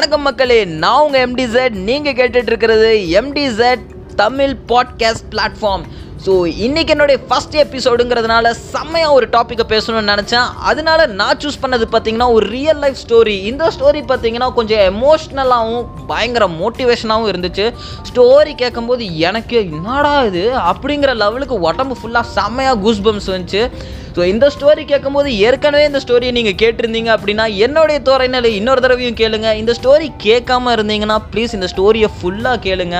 வணக்கம் மக்களே நான் உங்க MDZ நீங்கள் கேட்டுட்டு இருக்கிறது MDZ Tamil podcast platform so இன்றைக்கி என்னுடைய ஃபர்ஸ்ட் எபிசோடுங்கிறதுனால செம்மையாக ஒரு டாப்பிக்கை பேசணும்னு நினச்சேன். அதனால நான் சூஸ் பண்ணது பார்த்தீங்கன்னா ஒரு ரியல் லைஃப் ஸ்டோரி இந்த ஸ்டோரி பார்த்தீங்கன்னா கொஞ்சம் எமோஷ்னலாகவும் பயங்கர மோட்டிவேஷனாகவும் இருந்துச்சு. ஸ்டோரி கேட்கும்போது எனக்கு என்னடா இது? அப்படிங்கிற லெவலுக்கு உடம்பு ஃபுல்லாக செம்மையாக கூஸ் பம்ஸ் வந்துச்சு. ஸோ இந்த ஸ்டோரி கேட்கும்போது ஏற்கனவே இந்த ஸ்டோரியை நீங்கள் கேட்டிருந்தீங்க அப்படின்னா என்னுடைய தோரணையில் இன்னொரு தடவையும் கேளுங்க. இந்த ஸ்டோரி கேட்காம இருந்தீங்கன்னா ப்ளீஸ் இந்த ஸ்டோரியை ஃபுல்லாக கேளுங்க.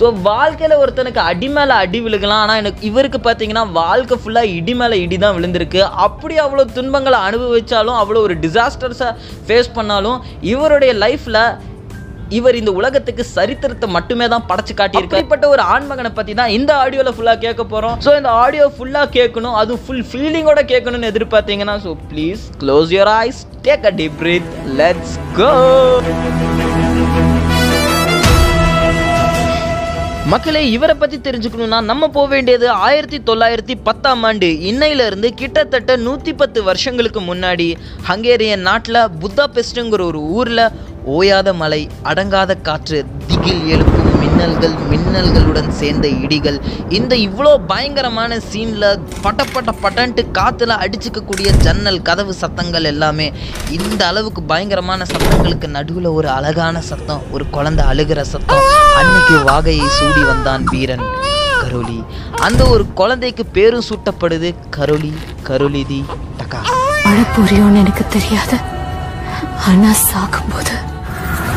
ஸோ வாழ்க்கையில் ஒருத்தனுக்கு அடி மேலே அடி விழுகலாம். ஆனால் எனக்கு இவருக்கு பார்த்தீங்கன்னா வாழ்க்கை ஃபுல்லாக இடி மேலே இடி தான் விழுந்திருக்கு. அப்படி அவ்வளோ துன்பங்களை அனுபவிச்சாலும் அவ்வளோ ஒரு டிசாஸ்டர்ஸை ஃபேஸ் பண்ணாலும் இவருடைய லைஃப்பில் இவர் இந்த உலகத்துக்கு சரித்திரத்தை மட்டுமே தான் படைச்சு காட்டியிருக்காரு. இப்படிப்பட்ட ஒரு ஆண்மகனை பத்தி தான் இந்த ஆடியோல ஃபுல்லா கேட்க போறோம். ஸோ இந்த ஆடியோ ஃபுல்லா கேட்கணும். அது ஃபுல் ஃபீலிங்கோட கேட்கணும்னு எதிர்பார்த்தீங்கன்னா so please close your eyes take a deep breath let's go மக்களே இவரை பத்தி தெரிஞ்சுக்கணும்னா நம்ம போக வேண்டியது ஆயிரத்தி தொள்ளாயிரத்தி பத்தாம் ஆண்டு இன்னையில இருந்து கிட்டத்தட்ட நூத்தி பத்து வருஷங்களுக்கு முன்னாடி ஹங்கேரியன் நாட்டில் புத்தாபெஸ்ட்டுங்கிற ஒரு ஊர்ல ஓயாத மலை அடங்காத காற்று திகில் எழுப்பும் மின்னல்கள் மின்னல்களுடன் சேர்ந்த இடிகள். இந்த இவ்வளோ பயங்கரமான சீனில் பட்ட பட்ட பட்டன்ட்டு காற்றுல அடிச்சுக்கக்கூடிய ஜன்னல் கதவு சத்தங்கள் எல்லாமே இந்த அளவுக்கு பயங்கரமான சத்தங்களுக்கு நடுவில் ஒரு அழகான சத்தம் ஒரு குழந்தை அழுகிற சத்தம். அன்னைக்கு வாகையை சூடி வந்தான் வீரன் கரோலி. அந்த ஒரு குழந்தைக்கு பேரும் சூட்டப்படுது கரோலி கரோலிதி டகா. மழை புரியும்னு எனக்கு தெரியாது. ஆனா சாகும்போது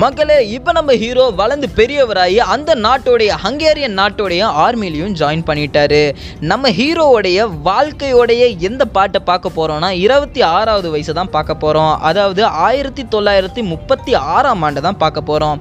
மக்களே இப்போ நம்ம ஹீரோ வளர்ந்து பெரியவராகி அந்த நாட்டோடைய ஹங்கேரியன் நாட்டோடைய ஆர்மிலையும் ஜாயின் பண்ணிட்டாரு. நம்ம ஹீரோவுடைய வாழ்க்கையோடைய எந்த பாட்டை பார்க்க போகிறோம்னா இருபத்தி ஆறாவது வயசு தான் பார்க்க போகிறோம் அதாவது ஆயிரத்தி தொள்ளாயிரத்தி முப்பத்தி ஆறாம் ஆண்டு தான் பார்க்க போகிறோம்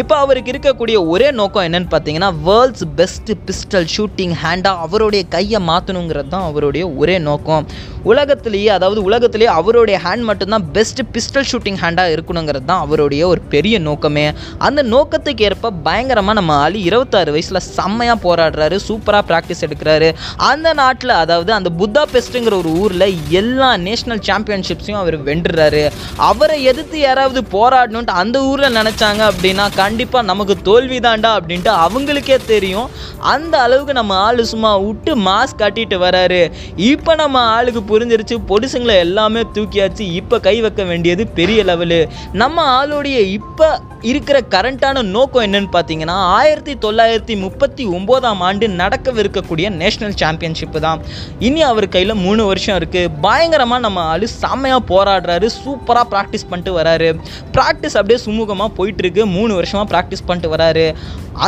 இப்போ அவருக்கு இருக்கக்கூடிய ஒரே நோக்கம் என்னன்னு பார்த்தீங்கன்னா வேர்ல்ட்ஸ் பெஸ்ட் பிஸ்டல் ஷூட்டிங் ஹேண்டாக அவருடைய கையை மாற்றணுங்கிறது தான் அவருடைய ஒரே நோக்கம். உலகத்திலேயே அதாவது உலகத்திலேயே அவருடைய ஹேண்ட் மட்டும்தான் பெஸ்ட் பிஸ்டல் ஷூட்டிங் ஹேண்டாக இருக்கணுங்கிறது தான் அவருடைய ஒரு பெரிய நோக்கமே. அந்த நோக்கத்துக்கு ஏற்ப பயங்கரமாக நம்ம ஆள் இருபத்தாறு வயசில் செம்மையாக போராடுறாரு சூப்பராக ப்ராக்டிஸ் எடுக்கிறாரு. அந்த நாட்டில் அதாவது அந்த புத்தா பெஸ்ட்டுங்கிற ஒரு ஊரில் எல்லா நேஷ்னல் சாம்பியன்ஷிப்ஸையும் அவர் வென்றுறாரு. அவரை எதிர்த்து யாராவது போராடணுன்ட்டு அந்த ஊரில் நினச்சாங்க அப்படின்னா கண்டிப்பாக நமக்கு தோல்வி தாண்டா அப்படின்ட்டு அவங்களுக்கே தெரியும். அந்த அளவுக்கு நம்ம ஆள் சும்மா விட்டு மாஸ்க் கட்டிட்டு வராரு. இப்போ நம்ம ஆளுக்கு புரிஞ்சிருச்சு பொடிசுங்களை எல்லாமே தூக்கியாச்சு இப்போ கை வைக்க வேண்டியது பெரிய லெவலு நம்ம ஆளுடைய இப்போ இப்போ இருக்கிற கரண்ட்டான நோக்கம் என்னன்னு பார்த்தீங்கன்னா ஆயிரத்தி தொள்ளாயிரத்தி முப்பத்தி ஒம்போதாம் ஆண்டு நடக்கவிருக்கக்கூடிய நேஷனல் சாம்பியன்ஷிப்பு தான். இனி அவர் கையில் மூணு வருஷம் இருக்குது பயங்கரமாக நம்ம ஆள் செம்மையாக போராடுறாரு. சூப்பராக ப்ராக்டிஸ் பண்ணிட்டு வராரு. ப்ராக்டிஸ் அப்படியே சுமூகமாக போயிட்டுருக்கு. மூணு வருஷமாக ப்ராக்டிஸ் பண்ணிட்டு வராரு.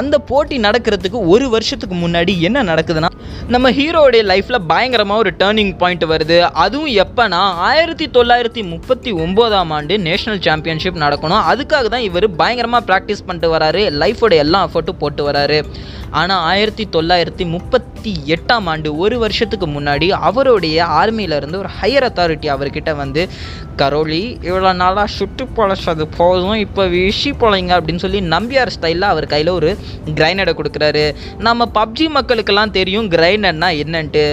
அந்த போட்டி நடக்கிறதுக்கு ஒரு வருஷத்துக்கு முன்னாடி என்ன நடக்குதுன்னா நம்ம ஹீரோடைய லைஃப்பில் பயங்கரமாக ஒரு டேர்னிங் பாயிண்ட் வருது. அதுவும் எப்போனா ஆயிரத்தி தொள்ளாயிரத்தி முப்பத்தி ஒம்போதாம் ஆண்டு நேஷனல் சாம்பியன்ஷிப் நடக்கணும். அதுக்காக தான் இவர் பயங்கரமாக ப்ராக்டிஸ் பண்ணிட்டு வராரு. லைஃபோட எல்லா எஃபர்ட்டும் போட்டு வராரு. ஆனால் ஆயிரத்தி தொள்ளாயிரத்தி முப்பத்தி எட்டாம் ஆண்டு ஒரு வருஷத்துக்கு முன்னாடி அவருடைய ஆர்மியிலேருந்து ஒரு ஹையர் அத்தாரிட்டி அவர்கிட்ட வந்து கரோலி இவ்வளோ நாளாக சுட்டு பொழைச்சது போதும் இப்போ விஷி பொழைங்க அப்படின்னு சொல்லி நம்பியார் ஸ்டைலில் அவர் கையில் ஒரு கிரைனடை கொடுக்குறாரு. நம்ம பப்ஜி மக்களுக்கெல்லாம் தெரியும் கிரைனட்னா என்னன்ட்டு.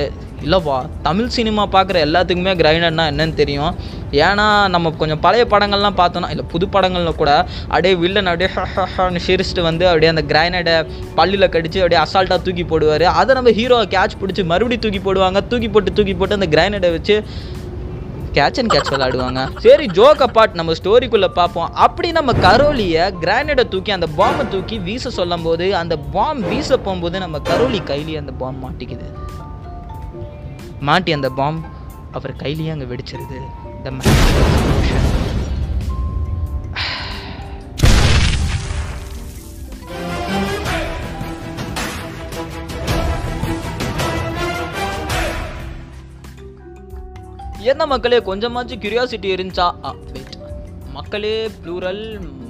இல்லைப்பா தமிழ் சினிமா பார்க்குற எல்லாத்துக்குமே கிரைண்டர்னா என்னன்னு தெரியும். ஏன்னா நம்ம கொஞ்சம் பழைய படங்கள்லாம் பார்த்தோன்னா இல்லை புது படங்கள்ல கூட அப்படியே வில்லன் அப்படியே ஹன்னு சிரிச்சிட்டு வந்து அப்படியே அந்த கிரைனடை பல்லில் கடிச்சு அப்படியே அசால்ட்டாக தூக்கி போடுவார். அதை நம்ம ஹீரோ கேட்ச் பிடிச்சி மறுபடியும் தூக்கி போடுவாங்க. தூக்கி போட்டு தூக்கி போட்டு அந்த கிரைனடை வச்சு கேட்ச் அண்ட் கேட்ச் விளாடுவாங்க சரி ஜோக் அப்பாட் நம்ம ஸ்டோரிக்குள்ளே பார்ப்போம். அப்படி நம்ம கரோலியை கிரானைடை தூக்கி அந்த பாம்பை தூக்கி வீச சொல்லும் போது அந்த பாம் வீச போகும்போது நம்ம கரோலி கையிலேயே அந்த பாம் மாட்டிக்குது. மாட்டி அந்த பாம் அவர் கையிலேயே அங்கே வெடிச்சிருது. த என்ன மக்களே கொஞ்சமாச்சும் கியூரியாசிட்டி இருந்துச்சா? மக்களே ப்ளூரல்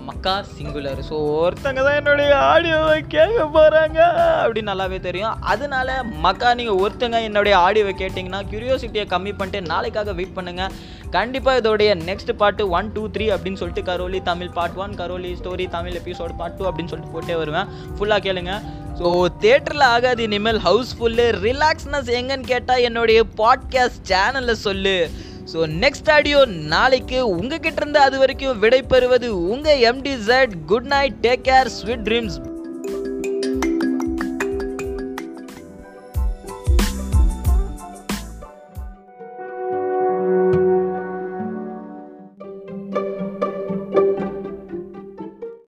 மக்கா சிங்குலர் ஸோ ஒருத்தங்க தான் என்னுடைய ஆடியோவை கேட்க போகிறாங்க அப்படின்னு நல்லாவே தெரியும். அதனால மக்கா நீங்கள் ஒருத்தங்க என்னுடைய ஆடியோவை கேட்டிங்கன்னா க்யூரியோசிட்டியை கம்மி பண்ணிட்டு நாளைக்காக வெயிட் பண்ணுங்கள் கண்டிப்பாக இதோடைய நெக்ஸ்ட் பாட்டு ஒன் டூ த்ரீ அப்படின்னு சொல்லிட்டு Karoly Tamil part one Karoly story Tamil episode part two அப்படின்னு சொல்லிட்டு போட்டே வருவேன். ஃபுல்லாக கேளுங்க. ஸோ தேட்டரில் ஆகாது இனிமேல் ஹவுஸ்ஃபுல்லு ரிலாக்ஸ்னஸ் எங்கன்னு கேட்டால் என்னுடைய பாட்காஸ்ட் சேனலில் சொல்லு. ஸோ நெக்ஸ்ட் ஆடியோ நாளைக்கு உங்ககிட்ட இருந்து அது வரைக்கும் விடை பெறுவது உங்கள் M D Z good night take care sweet dreams